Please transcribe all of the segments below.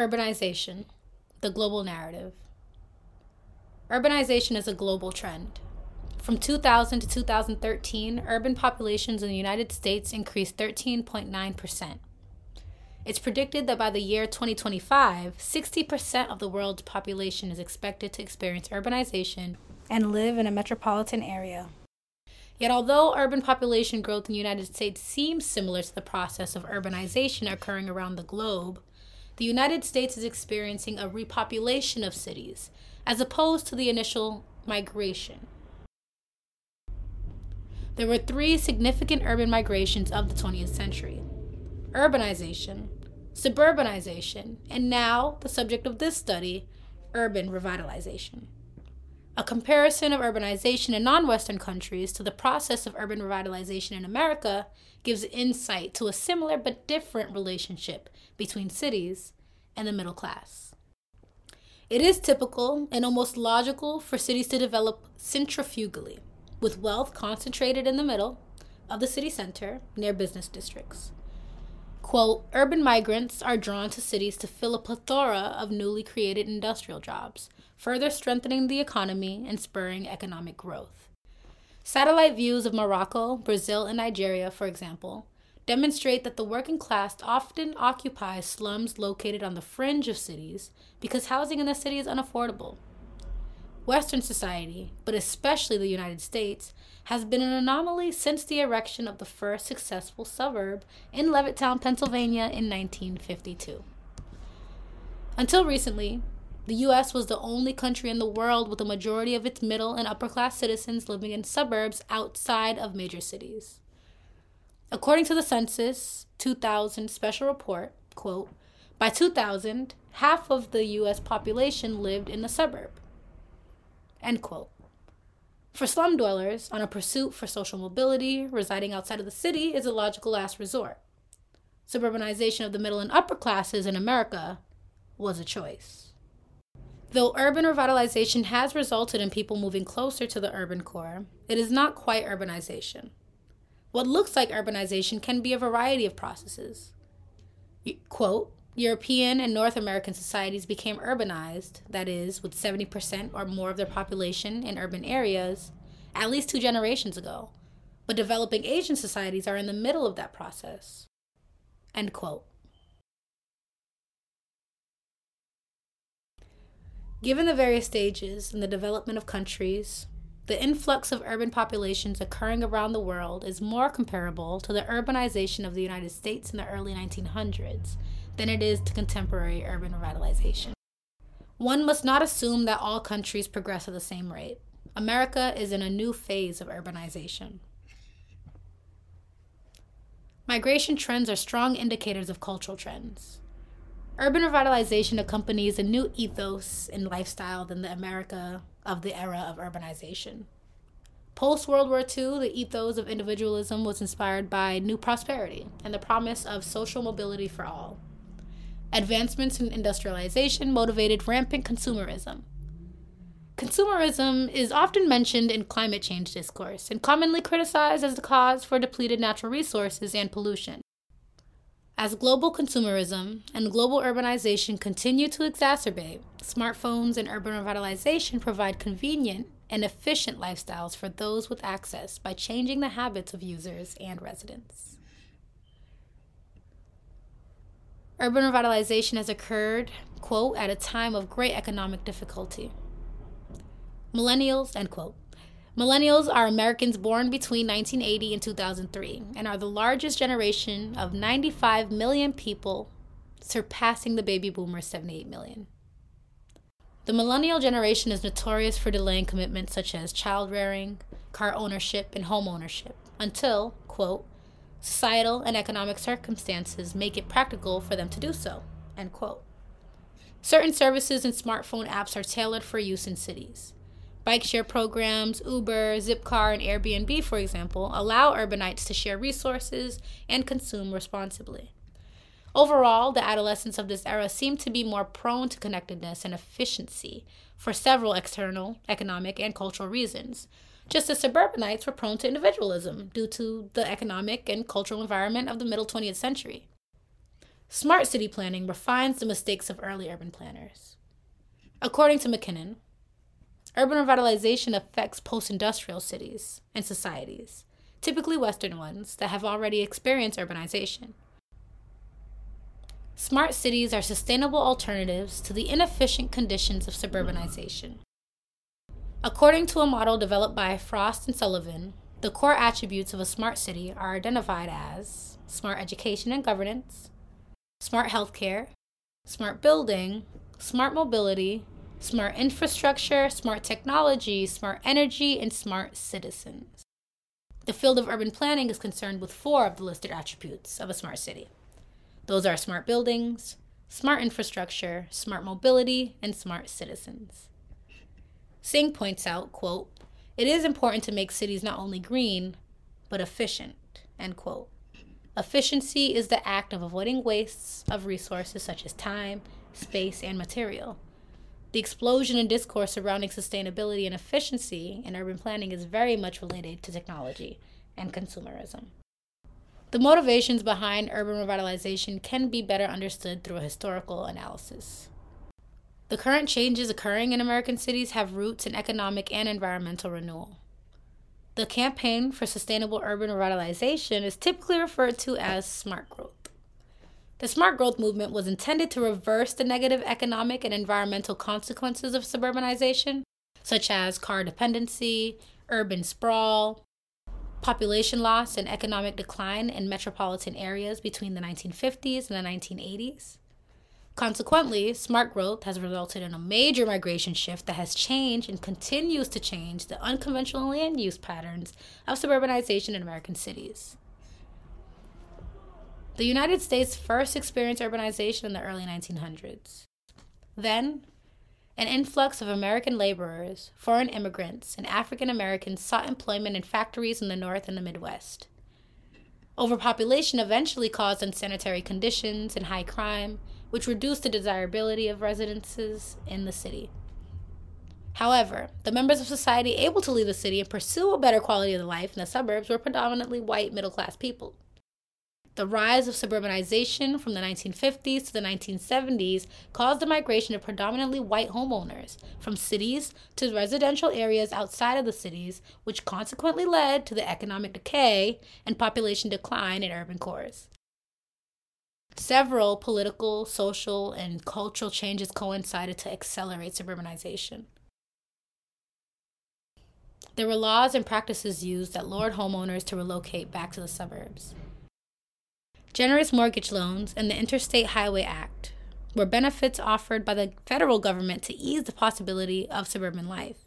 Urbanization, the global narrative. Urbanization is a global trend. From 2000 to 2013, urban populations in the United States increased 13.9%. It's predicted that by the year 2025, 60% of the world's population is expected to experience urbanization and live in a metropolitan area. Yet, although urban population growth in the United States seems similar to the process of urbanization occurring around the globe, the United States is experiencing a repopulation of cities, as opposed to the initial migration. There were three significant urban migrations of the 20th century urbanization, suburbanization, and now, the subject of this study, urban revitalization. A comparison of urbanization in non Western countries to the process of urban revitalization in America gives insight to a similar but different relationship between cities and the middle class. It is typical and almost logical for cities to develop centrifugally, with wealth concentrated in the middle of the city center near business districts. Quote, urban migrants are drawn to cities to fill a plethora of newly created industrial jobs further strengthening the economy and spurring economic growth. Satellite views of Morocco, Brazil, and Nigeria, for example, demonstrate that the working class often occupies slums located on the fringe of cities because housing in the city is unaffordable. Western society, but especially the United States, has been an anomaly since the erection of the first successful suburb in Levittown, Pennsylvania in 1952. Until recently, the US was the only country in the world with a majority of its middle and upper class citizens living in suburbs outside of major cities. According to the census 2000 special report, quote, by 2000, half of the US population lived in the suburb. End quote. For slum dwellers on a pursuit for social mobility, residing outside of the city is a logical last resort. Suburbanization of the middle and upper classes in America was a choice. Though urban revitalization has resulted in people moving closer to the urban core, it is not quite urbanization. What looks like urbanization can be a variety of processes. Quote, European and North American societies became urbanized, that is, with 70% or more of their population in urban areas, at least two generations ago. But developing Asian societies are in the middle of that process. End quote. Given the various stages in the development of countries, the influx of urban populations occurring around the world is more comparable to the urbanization of the United States in the early 1900s than it is to contemporary urban revitalization. One must not assume that all countries progress at the same rate. America is in a new phase of urbanization. Migration trends are strong indicators of cultural trends. Urban revitalization accompanies a new ethos and lifestyle than the America of the era of urbanization. Post World War II, the ethos of individualism was inspired by new prosperity and the promise of social mobility for all. Advancements in industrialization motivated rampant consumerism. Consumerism is often mentioned in climate change discourse and commonly criticized as the cause for depleted natural resources and pollution. As global consumerism and global urbanization continue to exacerbate, smartphones and urban revitalization provide convenient and efficient lifestyles for those with access by changing the habits of users and residents. Urban revitalization has occurred, quote, at a time of great economic difficulty. Millennials, end quote, Millennials are Americans born between 1980 and 2003 and are the largest generation of 95 million people, surpassing the baby boomers' 78 million. The millennial generation is notorious for delaying commitments such as child rearing, car ownership, and home ownership until, quote, societal and economic circumstances make it practical for them to do so, end quote. Certain services and smartphone apps are tailored for use in cities. Bike share programs, Uber, Zipcar, and Airbnb, for example, allow urbanites to share resources and consume responsibly. Overall, the adolescents of this era seem to be more prone to connectedness and efficiency for several external, economic, and cultural reasons, just as suburbanites were prone to individualism due to the economic and cultural environment of the middle 20th century. Smart city planning refines the mistakes of early urban planners. According to McKinnon, urban revitalization affects post industrial cities and societies, typically Western ones that have already experienced urbanization. Smart cities are sustainable alternatives to the inefficient conditions of suburbanization. According to a model developed by Frost and Sullivan, the core attributes of a smart city are identified as smart education and governance, smart healthcare, smart building, smart mobility, smart infrastructure, smart technology, smart energy, and smart citizens. The field of urban planning is concerned with four of the listed attributes of a smart city. Those are smart buildings, smart infrastructure, smart mobility, and smart citizens. Singh points out, quote, it is important to make cities not only green, but efficient, end quote. Efficiency is the act of avoiding wastes of resources such as time, space, and material. The explosion in discourse surrounding sustainability and efficiency in urban planning is very much related to technology and consumerism. The motivations behind urban revitalization can be better understood through a historical analysis. The current changes occurring in American cities have roots in economic and environmental renewal. The campaign for sustainable urban revitalization is typically referred to as smart growth. The smart growth movement was intended to reverse the negative economic and environmental consequences of suburbanization, such as car dependency, urban sprawl, population loss and economic decline in metropolitan areas between the 1950s and the 1980s. Consequently, smart growth has resulted in a major migration shift that has changed and continues to change the unconventional land use patterns of suburbanization in American cities. The United States first experienced urbanization in the early 1900s. Then, an influx of American laborers, foreign immigrants, and African Americans sought employment in factories in the North and the Midwest. Overpopulation eventually caused unsanitary conditions and high crime, which reduced the desirability of residences in the city. However, the members of society able to leave the city and pursue a better quality of life in the suburbs were predominantly white middle class people. The rise of suburbanization from the 1950s to the 1970s caused the migration of predominantly white homeowners from cities to residential areas outside of the cities, which consequently led to the economic decay and population decline in urban cores. Several political, social, and cultural changes coincided to accelerate suburbanization. There were laws and practices used that lured homeowners to relocate back to the suburbs. Generous mortgage loans and the Interstate Highway Act were benefits offered by the federal government to ease the possibility of suburban life.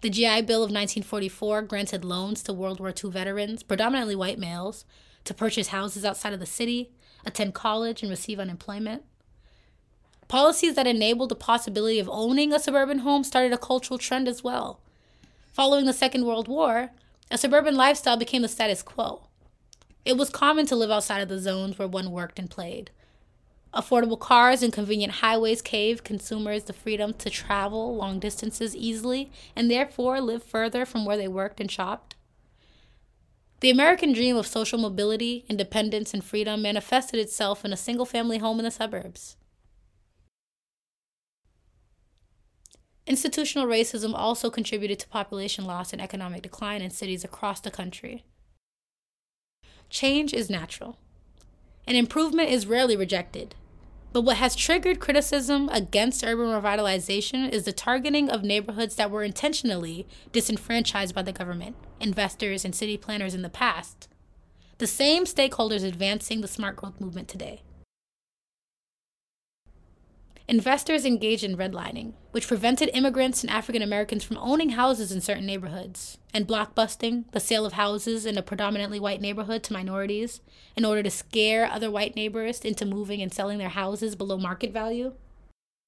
The GI Bill of 1944 granted loans to World War II veterans, predominantly white males, to purchase houses outside of the city, attend college, and receive unemployment. Policies that enabled the possibility of owning a suburban home started a cultural trend as well. Following the Second World War, a suburban lifestyle became the status quo. It was common to live outside of the zones where one worked and played. Affordable cars and convenient highways gave consumers the freedom to travel long distances easily and therefore live further from where they worked and shopped. The American dream of social mobility, independence, and freedom manifested itself in a single family home in the suburbs. Institutional racism also contributed to population loss and economic decline in cities across the country. Change is natural, and improvement is rarely rejected. But what has triggered criticism against urban revitalization is the targeting of neighborhoods that were intentionally disenfranchised by the government, investors, and city planners in the past. The same stakeholders advancing the smart growth movement today. Investors engaged in redlining, which prevented immigrants and African Americans from owning houses in certain neighborhoods, and blockbusting, the sale of houses in a predominantly white neighborhood to minorities, in order to scare other white neighbors into moving and selling their houses below market value.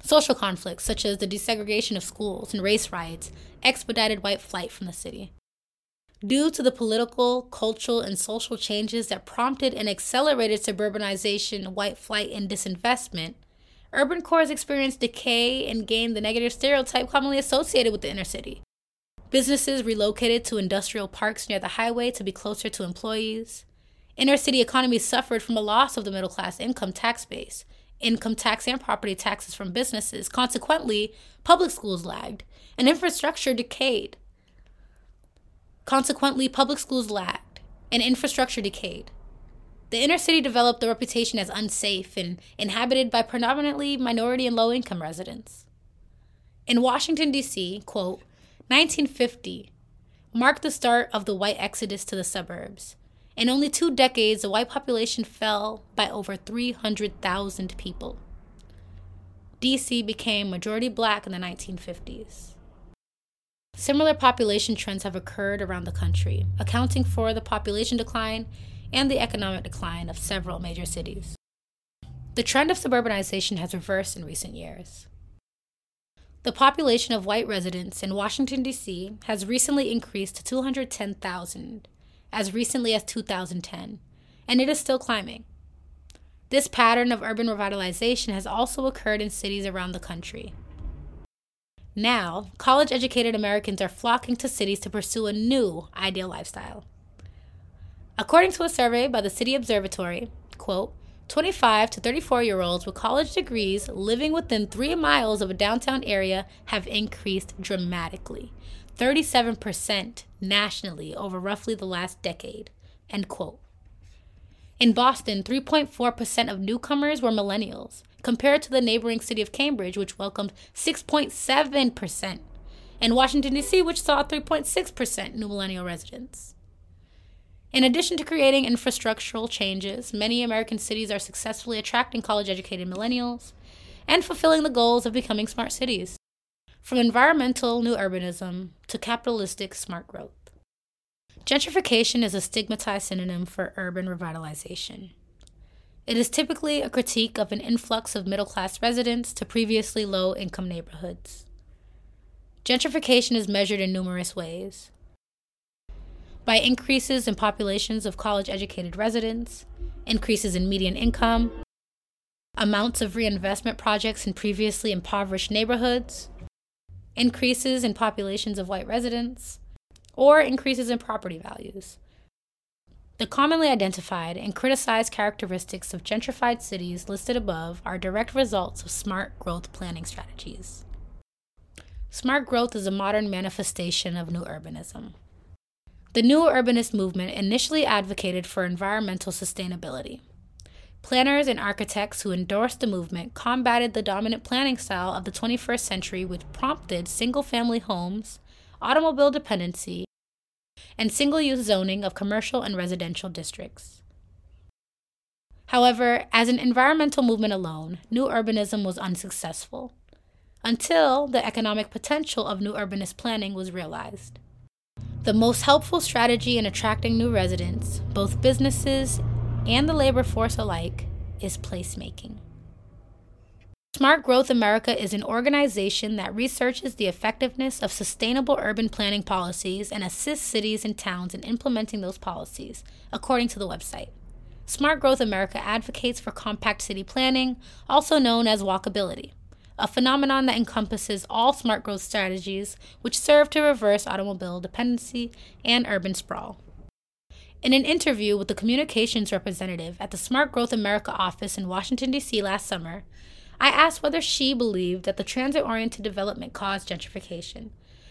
Social conflicts, such as the desegregation of schools and race riots, expedited white flight from the city. Due to the political, cultural, and social changes that prompted and accelerated suburbanization, white flight, and disinvestment, urban cores experienced decay and gained the negative stereotype commonly associated with the inner city. Businesses relocated to industrial parks near the highway to be closer to employees. Inner city economies suffered from a loss of the middle class income tax base, income tax and property taxes from businesses. Consequently, public schools lagged and infrastructure decayed. Consequently, public schools lagged and infrastructure decayed. The inner city developed a reputation as unsafe and inhabited by predominantly minority and low income residents. In Washington, D.C., quote, 1950 marked the start of the white exodus to the suburbs. In only two decades, the white population fell by over 300,000 people. DC became majority black in the 1950s. Similar population trends have occurred around the country, accounting for the population decline and the economic decline of several major cities. The trend of suburbanization has reversed in recent years. The population of white residents in Washington, D.C. has recently increased to 210,000 as recently as 2010, and it is still climbing. This pattern of urban revitalization has also occurred in cities around the country. Now, college educated Americans are flocking to cities to pursue a new ideal lifestyle. According to a survey by the City Observatory, quote, 25 to 34 year olds with college degrees living within three miles of a downtown area have increased dramatically 37% nationally over roughly the last decade. End quote. In Boston, 3.4% of newcomers were millennials, compared to the neighboring city of Cambridge, which welcomed 6.7%, and Washington, D.C., which saw 3.6% new millennial residents. In addition to creating infrastructural changes, many American cities are successfully attracting college educated millennials and fulfilling the goals of becoming smart cities. From environmental new urbanism to capitalistic smart growth. Gentrification is a stigmatized synonym for urban revitalization. It is typically a critique of an influx of middle class residents to previously low income neighborhoods. Gentrification is measured in numerous ways by increases in populations of college educated residents, increases in median income, amounts of reinvestment projects in previously impoverished neighborhoods, increases in populations of white residents, or increases in property values. The commonly identified and criticized characteristics of gentrified cities listed above are direct results of smart growth planning strategies. Smart growth is a modern manifestation of new urbanism. The new urbanist movement initially advocated for environmental sustainability. Planners and architects who endorsed the movement combated the dominant planning style of the 21st century, which prompted single family homes, automobile dependency, and single use zoning of commercial and residential districts. However, as an environmental movement alone, new urbanism was unsuccessful until the economic potential of new urbanist planning was realized. The most helpful strategy in attracting new residents, both businesses and the labor force alike, is placemaking. Smart Growth America is an organization that researches the effectiveness of sustainable urban planning policies and assists cities and towns in implementing those policies, according to the website. Smart Growth America advocates for compact city planning, also known as walkability, a phenomenon that encompasses all smart growth strategies which serve to reverse automobile dependency and urban sprawl. In an interview with the communications representative at the Smart Growth America office in Washington, D.C. last summer, I asked whether she believed that the transit oriented development caused gentrification.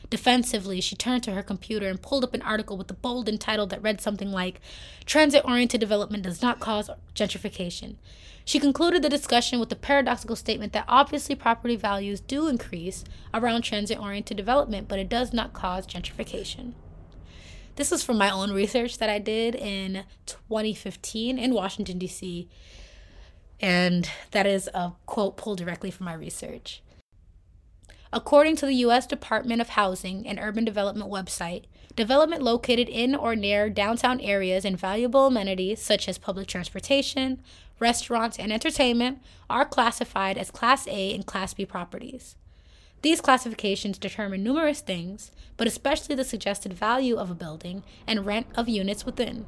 Defensively, she turned to her computer and pulled up an article with a bold title that read something like Transit oriented development does not cause gentrification. She concluded the discussion with the paradoxical statement that obviously property values do increase around transit oriented development, but it does not cause gentrification. This is from my own research that I did in 2015 in Washington, D.C. And that is a quote pulled directly from my research. According to the U.S. Department of Housing and Urban Development website, development located in or near downtown areas and valuable amenities such as public transportation, restaurants, and entertainment are classified as Class A and Class B properties. These classifications determine numerous things, but especially the suggested value of a building and rent of units within.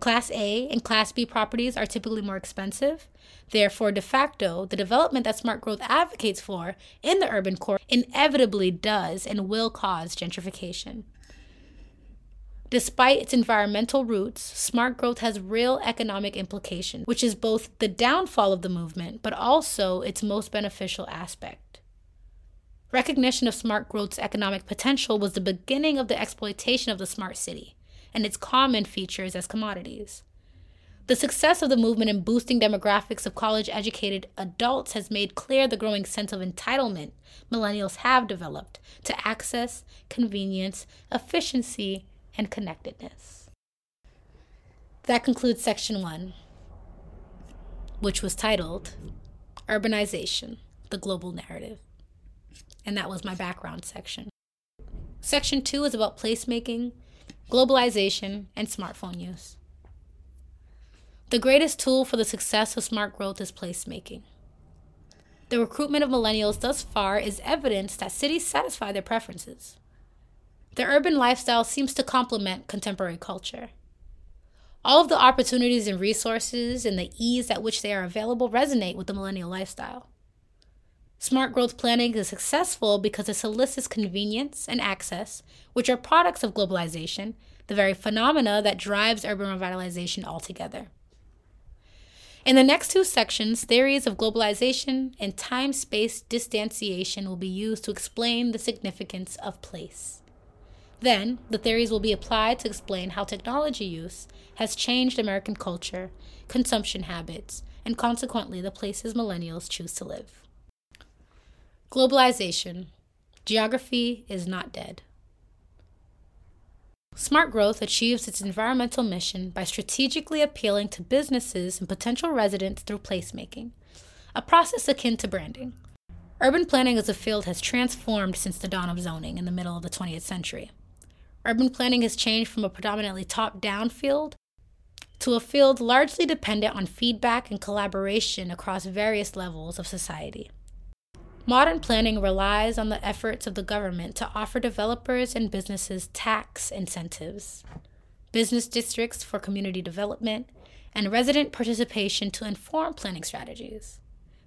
Class A and Class B properties are typically more expensive. Therefore, de facto, the development that smart growth advocates for in the urban core inevitably does and will cause gentrification. Despite its environmental roots, smart growth has real economic implications, which is both the downfall of the movement, but also its most beneficial aspect. Recognition of smart growth's economic potential was the beginning of the exploitation of the smart city and its common features as commodities. The success of the movement in boosting demographics of college educated adults has made clear the growing sense of entitlement millennials have developed to access, convenience, efficiency, and connectedness. That concludes section one, which was titled Urbanization The Global Narrative. And that was my background section. Section two is about placemaking, globalization, and smartphone use. The greatest tool for the success of smart growth is placemaking. The recruitment of millennials thus far is evidence that cities satisfy their preferences. The urban lifestyle seems to complement contemporary culture. All of the opportunities and resources and the ease at which they are available resonate with the millennial lifestyle. Smart growth planning is successful because it solicits convenience and access, which are products of globalization, the very phenomena that drives urban revitalization altogether. In the next two sections, theories of globalization and time space distanciation will be used to explain the significance of place. Then, the theories will be applied to explain how technology use has changed American culture, consumption habits, and consequently the places millennials choose to live. Globalization. Geography is not dead. Smart Growth achieves its environmental mission by strategically appealing to businesses and potential residents through placemaking, a process akin to branding. Urban planning as a field has transformed since the dawn of zoning in the middle of the 20th century urban planning has changed from a predominantly top down field to a field largely dependent on feedback and collaboration across various levels of society. Modern planning relies on the efforts of the government to offer developers and businesses tax incentives, business districts for community development, and resident participation to inform planning strategies.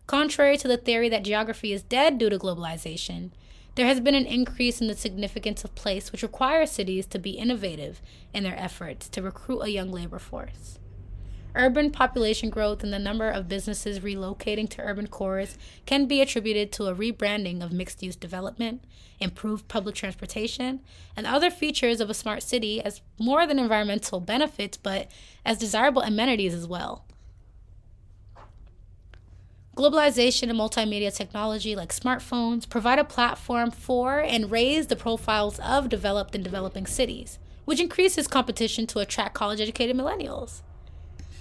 Contrary to the theory that geography is dead due to globalization, there has been an increase in the significance of place, which requires cities to be innovative in their efforts to recruit a young labor force. Urban population growth and the number of businesses relocating to urban cores can be attributed to a rebranding of mixed use development, improved public transportation, and other features of a smart city as more than environmental benefits, but as desirable amenities as well. Globalization and multimedia technology like smartphones provide a platform for and raise the profiles of developed and developing cities, which increases competition to attract college educated millennials.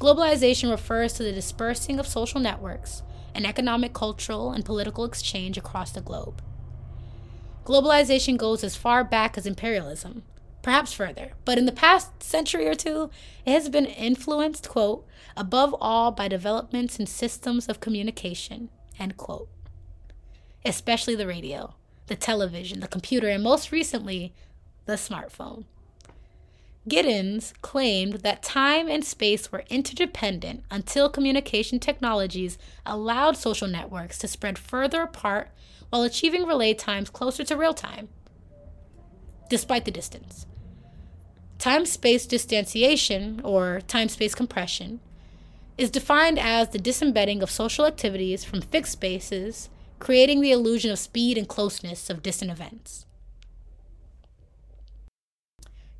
Globalization refers to the dispersing of social networks and economic, cultural, and political exchange across the globe. Globalization goes as far back as imperialism, perhaps further. But in the past century or two, it has been influenced, quote, above all by developments in systems of communication, end quote. Especially the radio, the television, the computer, and most recently, the smartphone. Giddens claimed that time and space were interdependent until communication technologies allowed social networks to spread further apart while achieving relay times closer to real time, despite the distance. Time space distanciation, or time space compression, is defined as the disembedding of social activities from fixed spaces, creating the illusion of speed and closeness of distant events.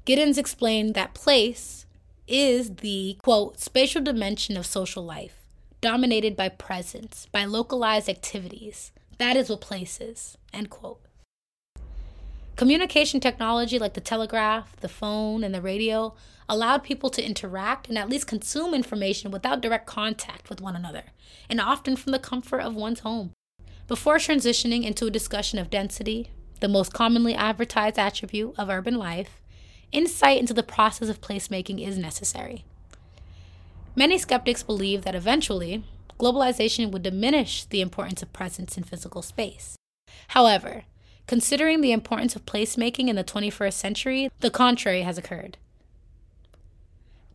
Giddens explained that place is the, quote, spatial dimension of social life, dominated by presence, by localized activities. That is what place is, end quote. Communication technology like the telegraph, the phone, and the radio allowed people to interact and at least consume information without direct contact with one another, and often from the comfort of one's home. Before transitioning into a discussion of density, the most commonly advertised attribute of urban life, insight into the process of placemaking is necessary. Many skeptics believe that eventually, globalization would diminish the importance of presence in physical space. However, Considering the importance of placemaking in the 21st century, the contrary has occurred.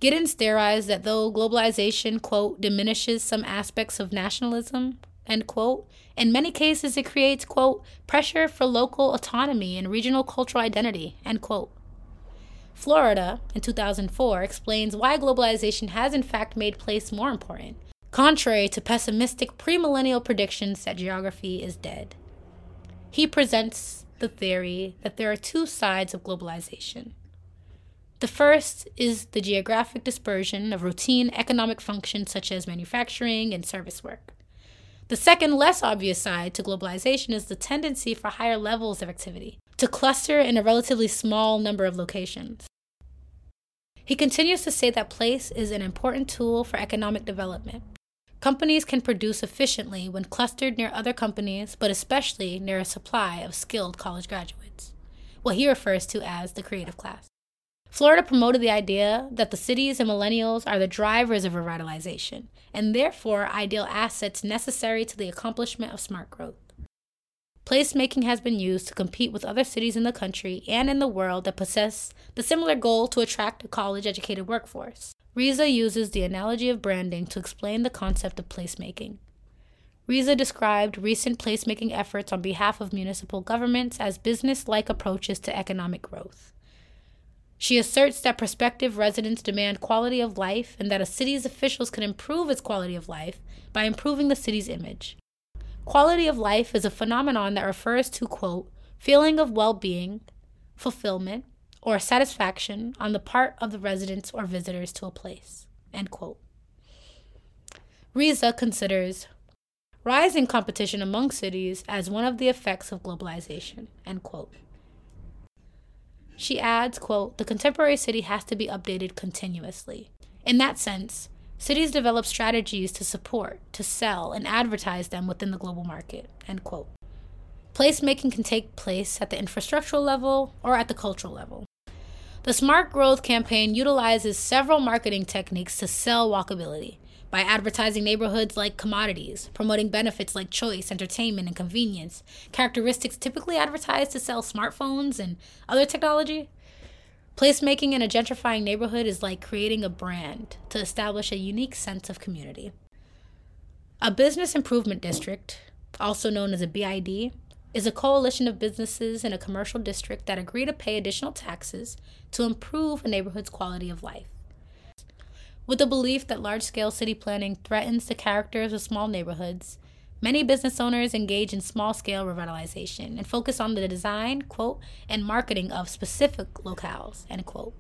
Giddens theorized that though globalization, quote, diminishes some aspects of nationalism, end quote, in many cases it creates, quote, pressure for local autonomy and regional cultural identity, end quote. Florida, in 2004, explains why globalization has in fact made place more important, contrary to pessimistic premillennial predictions that geography is dead. He presents the theory that there are two sides of globalization. The first is the geographic dispersion of routine economic functions such as manufacturing and service work. The second, less obvious side to globalization is the tendency for higher levels of activity to cluster in a relatively small number of locations. He continues to say that place is an important tool for economic development. Companies can produce efficiently when clustered near other companies, but especially near a supply of skilled college graduates, what he refers to as the creative class. Florida promoted the idea that the cities and millennials are the drivers of revitalization, and therefore ideal assets necessary to the accomplishment of smart growth. Placemaking has been used to compete with other cities in the country and in the world that possess the similar goal to attract a college educated workforce. Riza uses the analogy of branding to explain the concept of placemaking. Riza described recent placemaking efforts on behalf of municipal governments as business like approaches to economic growth. She asserts that prospective residents demand quality of life and that a city's officials can improve its quality of life by improving the city's image. Quality of life is a phenomenon that refers to, quote, feeling of well being, fulfillment, or satisfaction on the part of the residents or visitors to a place, end quote. Riza considers rising competition among cities as one of the effects of globalization, end quote. She adds, quote, the contemporary city has to be updated continuously. In that sense, Cities develop strategies to support, to sell, and advertise them within the global market. End quote. Placemaking can take place at the infrastructural level or at the cultural level. The Smart Growth campaign utilizes several marketing techniques to sell walkability by advertising neighborhoods like commodities, promoting benefits like choice, entertainment, and convenience, characteristics typically advertised to sell smartphones and other technology. Placemaking in a gentrifying neighborhood is like creating a brand to establish a unique sense of community. A business improvement district, also known as a BID, is a coalition of businesses in a commercial district that agree to pay additional taxes to improve a neighborhood's quality of life. With the belief that large scale city planning threatens the characters of small neighborhoods, Many business owners engage in small scale revitalization and focus on the design, quote, and marketing of specific locales, end quote.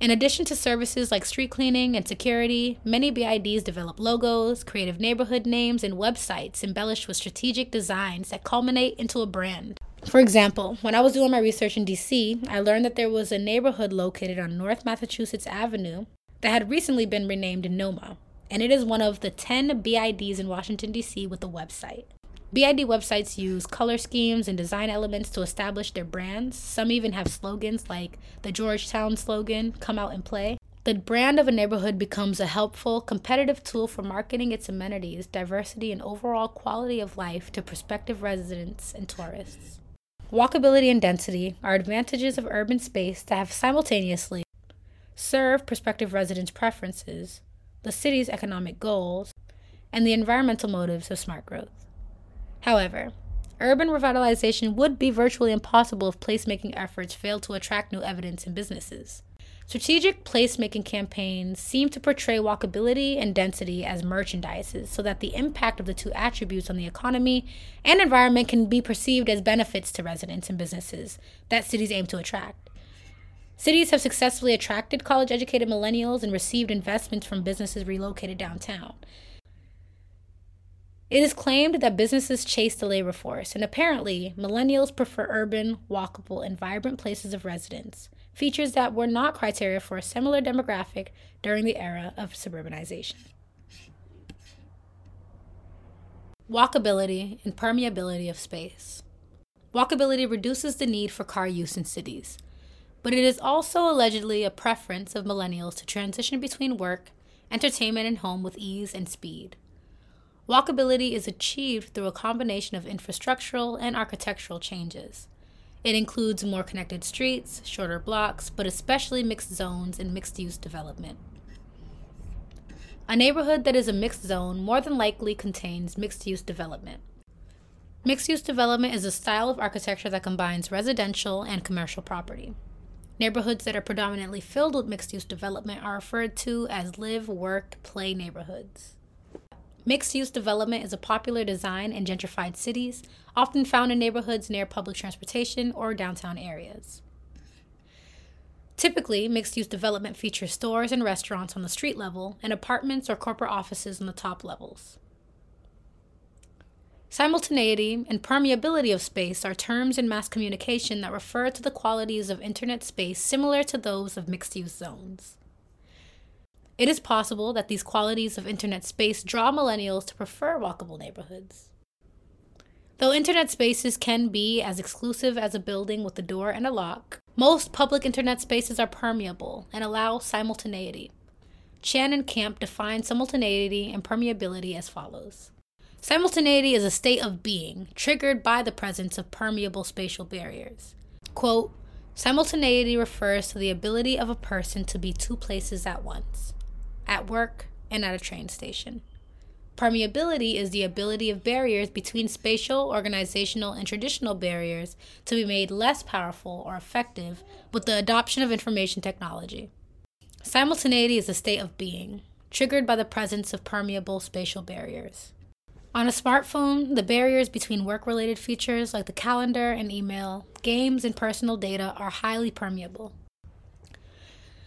In addition to services like street cleaning and security, many BIDs develop logos, creative neighborhood names, and websites embellished with strategic designs that culminate into a brand. For example, when I was doing my research in DC, I learned that there was a neighborhood located on North Massachusetts Avenue that had recently been renamed NoMa, and it is one of the 10 BIDs in Washington, D.C. with a website. BID websites use color schemes and design elements to establish their brands. Some even have slogans like the Georgetown slogan, Come Out and Play. The brand of a neighborhood becomes a helpful, competitive tool for marketing its amenities, diversity, and overall quality of life to prospective residents and tourists. Walkability and density are advantages of urban space that have simultaneously served prospective residents' preferences the city's economic goals, and the environmental motives of smart growth. However, urban revitalization would be virtually impossible if placemaking efforts failed to attract new evidence in businesses. Strategic placemaking campaigns seem to portray walkability and density as merchandises so that the impact of the two attributes on the economy and environment can be perceived as benefits to residents and businesses that cities aim to attract. Cities have successfully attracted college educated millennials and received investments from businesses relocated downtown. It is claimed that businesses chase the labor force, and apparently, millennials prefer urban, walkable, and vibrant places of residence, features that were not criteria for a similar demographic during the era of suburbanization. Walkability and permeability of space. Walkability reduces the need for car use in cities but it is also allegedly a preference of millennials to transition between work, entertainment, and home with ease and speed. Walkability is achieved through a combination of infrastructural and architectural changes. It includes more connected streets, shorter blocks, but especially mixed zones and mixed use development. A neighborhood that is a mixed zone more than likely contains mixed use development. Mixed use development is a style of architecture that combines residential and commercial property. Neighborhoods that are predominantly filled with mixed use development are referred to as live, work, play neighborhoods. Mixed use development is a popular design in gentrified cities, often found in neighborhoods near public transportation or downtown areas. Typically, mixed use development features stores and restaurants on the street level and apartments or corporate offices on the top levels. Simultaneity and permeability of space are terms in mass communication that refer to the qualities of internet space similar to those of mixed use zones. It is possible that these qualities of internet space draw millennials to prefer walkable neighborhoods. Though internet spaces can be as exclusive as a building with a door and a lock, most public internet spaces are permeable and allow simultaneity. Chan and Camp define simultaneity and permeability as follows Simultaneity is a state of being triggered by the presence of permeable spatial barriers. Quote, Simultaneity refers to the ability of a person to be two places at once, at work and at a train station. Permeability is the ability of barriers between spatial, organizational, and traditional barriers to be made less powerful or effective with the adoption of information technology. Simultaneity is a state of being, triggered by the presence of permeable spatial barriers. On a smartphone, the barriers between work related features like the calendar and email, games, and personal data are highly permeable.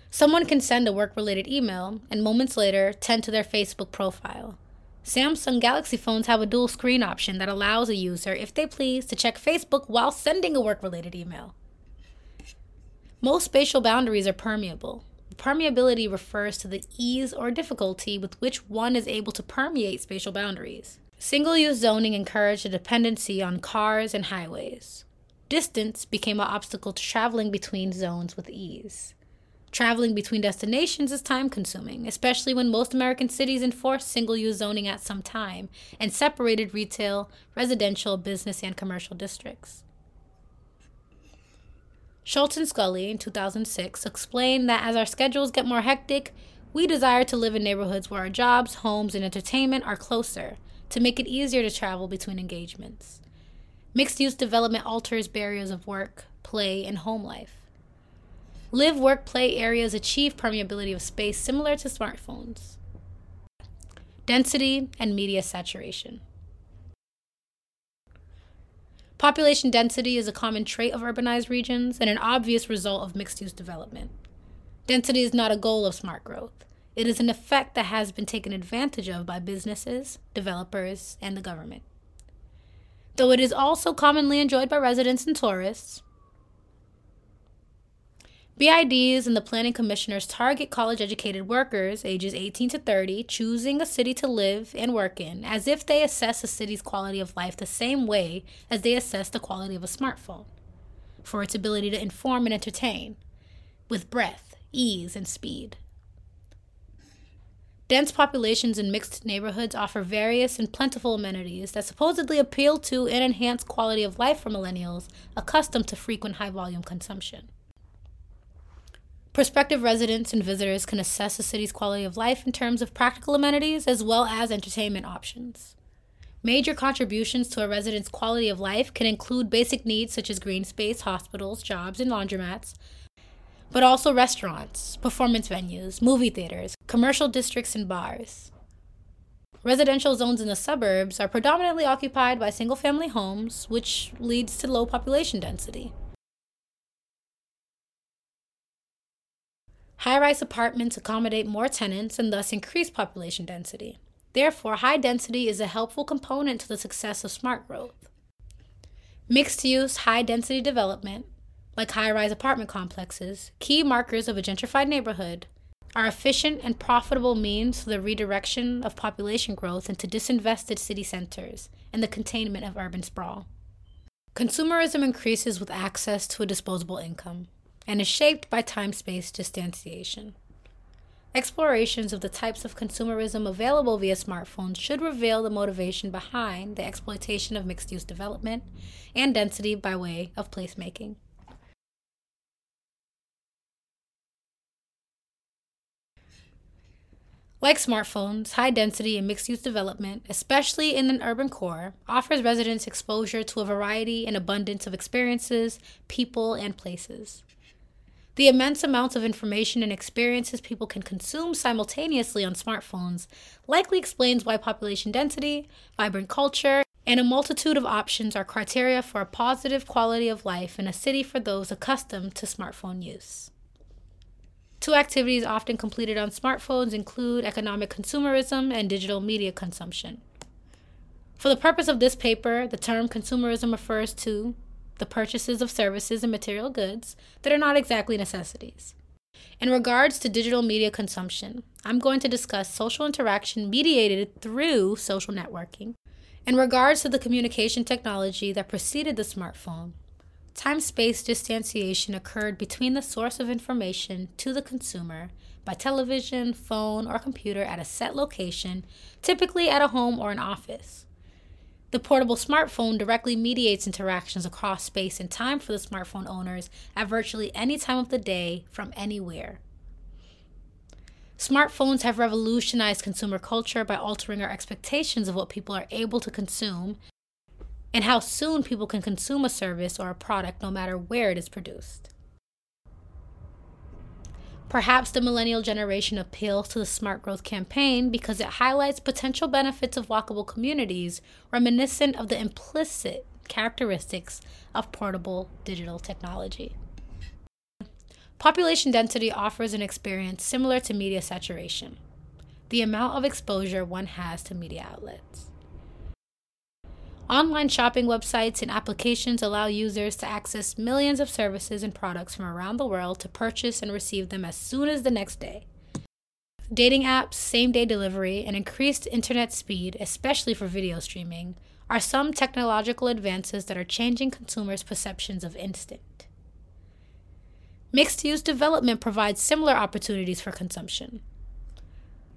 Someone can send a work related email and moments later tend to their Facebook profile. Samsung Galaxy phones have a dual screen option that allows a user, if they please, to check Facebook while sending a work related email. Most spatial boundaries are permeable. Permeability refers to the ease or difficulty with which one is able to permeate spatial boundaries. Single use zoning encouraged a dependency on cars and highways. Distance became an obstacle to traveling between zones with ease. Traveling between destinations is time consuming, especially when most American cities enforced single use zoning at some time and separated retail, residential, business, and commercial districts. Schultz and Scully in 2006 explained that as our schedules get more hectic, we desire to live in neighborhoods where our jobs, homes, and entertainment are closer to make it easier to travel between engagements. Mixed use development alters barriers of work, play, and home life. Live, work, play areas achieve permeability of space similar to smartphones. Density and media saturation. Population density is a common trait of urbanized regions and an obvious result of mixed use development. Density is not a goal of smart growth. It is an effect that has been taken advantage of by businesses, developers, and the government. Though it is also commonly enjoyed by residents and tourists, BIDs and the planning commissioners target college educated workers ages 18 to 30 choosing a city to live and work in as if they assess a city's quality of life the same way as they assess the quality of a smartphone for its ability to inform and entertain with breadth, ease, and speed. Dense populations in mixed neighborhoods offer various and plentiful amenities that supposedly appeal to and enhance quality of life for millennials accustomed to frequent high volume consumption. Prospective residents and visitors can assess a city's quality of life in terms of practical amenities as well as entertainment options. Major contributions to a resident's quality of life can include basic needs such as green space, hospitals, jobs, and laundromats, but also restaurants, performance venues, movie theaters, commercial districts, and bars. Residential zones in the suburbs are predominantly occupied by single family homes, which leads to low population density. High rise apartments accommodate more tenants and thus increase population density. Therefore, high density is a helpful component to the success of smart growth. Mixed use, high density development like high rise apartment complexes, key markers of a gentrified neighborhood, are efficient and profitable means for the redirection of population growth into disinvested city centers and the containment of urban sprawl. Consumerism increases with access to a disposable income and is shaped by time space distanciation. Explorations of the types of consumerism available via smartphones should reveal the motivation behind the exploitation of mixed use development and density by way of placemaking. Like smartphones, high density and mixed use development, especially in an urban core, offers residents exposure to a variety and abundance of experiences, people, and places. The immense amounts of information and experiences people can consume simultaneously on smartphones likely explains why population density, vibrant culture, and a multitude of options are criteria for a positive quality of life in a city for those accustomed to smartphone use. Two activities often completed on smartphones include economic consumerism and digital media consumption. For the purpose of this paper, the term consumerism refers to the purchases of services and material goods that are not exactly necessities. In regards to digital media consumption, I'm going to discuss social interaction mediated through social networking. In regards to the communication technology that preceded the smartphone, time space distanciation occurred between the source of information to the consumer by television, phone, or computer at a set location, typically at a home or an office. The portable smartphone directly mediates interactions across space and time for the smartphone owners at virtually any time of the day from anywhere. Smartphones have revolutionized consumer culture by altering our expectations of what people are able to consume and how soon people can consume a service or a product no matter where it is produced. Perhaps the millennial generation appeals to the Smart Growth campaign because it highlights potential benefits of walkable communities reminiscent of the implicit characteristics of portable digital technology. Population density offers an experience similar to media saturation, the amount of exposure one has to media outlets. Online shopping websites and applications allow users to access millions of services and products from around the world to purchase and receive them as soon as the next day. Dating apps, same day delivery, and increased internet speed, especially for video streaming, are some technological advances that are changing consumers' perceptions of instant. Mixed use development provides similar opportunities for consumption.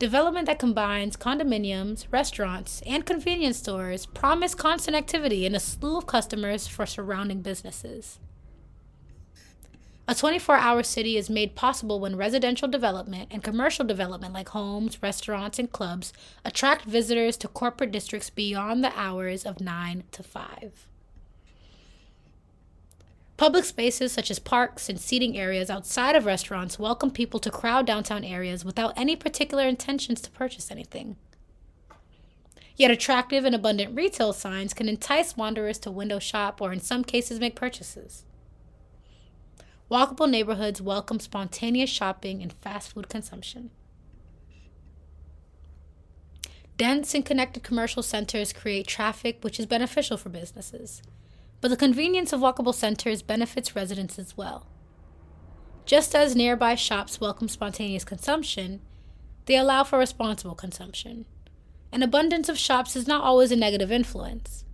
Development that combines condominiums, restaurants, and convenience stores promise constant activity and a slew of customers for surrounding businesses. A 24 hour city is made possible when residential development and commercial development, like homes, restaurants, and clubs, attract visitors to corporate districts beyond the hours of 9 to 5. Public spaces such as parks and seating areas outside of restaurants welcome people to crowd downtown areas without any particular intentions to purchase anything. Yet attractive and abundant retail signs can entice wanderers to window shop or, in some cases, make purchases. Walkable neighborhoods welcome spontaneous shopping and fast food consumption. Dense and connected commercial centers create traffic which is beneficial for businesses but the convenience of walkable centers benefits residents as well. Just as nearby shops welcome spontaneous consumption, they allow for responsible consumption. An abundance of shops is not always a negative influence.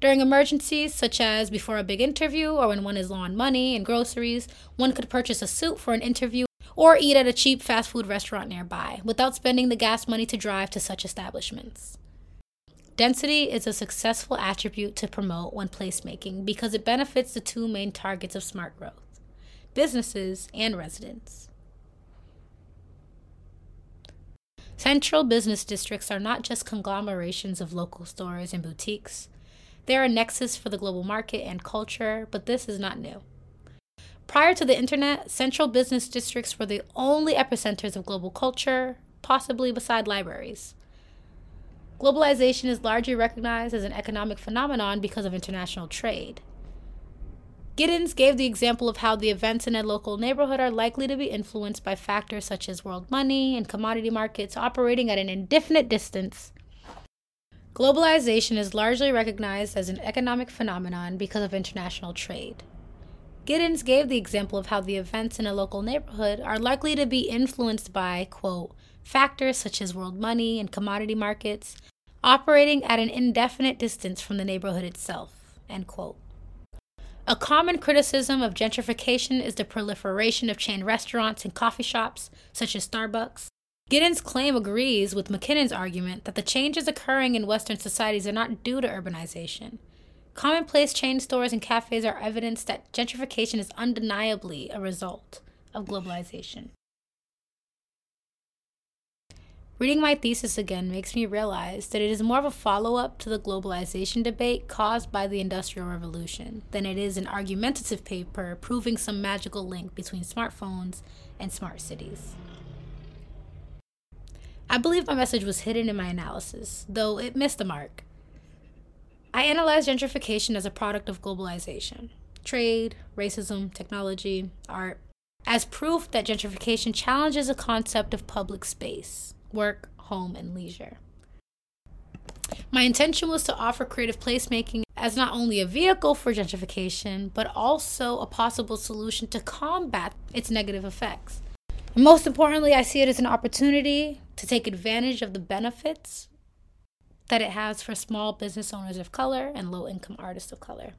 During emergencies, such as before a big interview or when one is low on money and groceries, one could purchase a suit for an interview or eat at a cheap fast food restaurant nearby without spending the gas money to drive to such establishments. Density is a successful attribute to promote when placemaking because it benefits the two main targets of smart growth businesses and residents. Central business districts are not just conglomerations of local stores and boutiques. They are a nexus for the global market and culture, but this is not new. Prior to the internet, central business districts were the only epicenters of global culture, possibly beside libraries. Globalization is largely recognized as an economic phenomenon because of international trade. Giddens gave the example of how the events in a local neighborhood are likely to be influenced by factors such as world money and commodity markets operating at an indefinite distance. Globalization is largely recognized as an economic phenomenon because of international trade. Giddens gave the example of how the events in a local neighborhood are likely to be influenced by, quote, factors such as world money and commodity markets operating at an indefinite distance from the neighborhood itself. A common criticism of gentrification is the proliferation of chain restaurants and coffee shops, such as Starbucks. Giddens' claim agrees with McKinnon's argument that the changes occurring in Western societies are not due to urbanization. Commonplace chain stores and cafes are evidence that gentrification is undeniably a result of globalization. Reading my thesis again makes me realize that it is more of a follow up to the globalization debate caused by the Industrial Revolution than it is an argumentative paper proving some magical link between smartphones and smart cities. I believe my message was hidden in my analysis, though it missed the mark. I analyzed gentrification as a product of globalization trade, racism, technology, art as proof that gentrification challenges a concept of public space work, home, and leisure. My intention was to offer creative placemaking as not only a vehicle for gentrification, but also a possible solution to combat its negative effects. Most importantly, I see it as an opportunity to take advantage of the benefits that it has for small business owners of color and low income artists of color.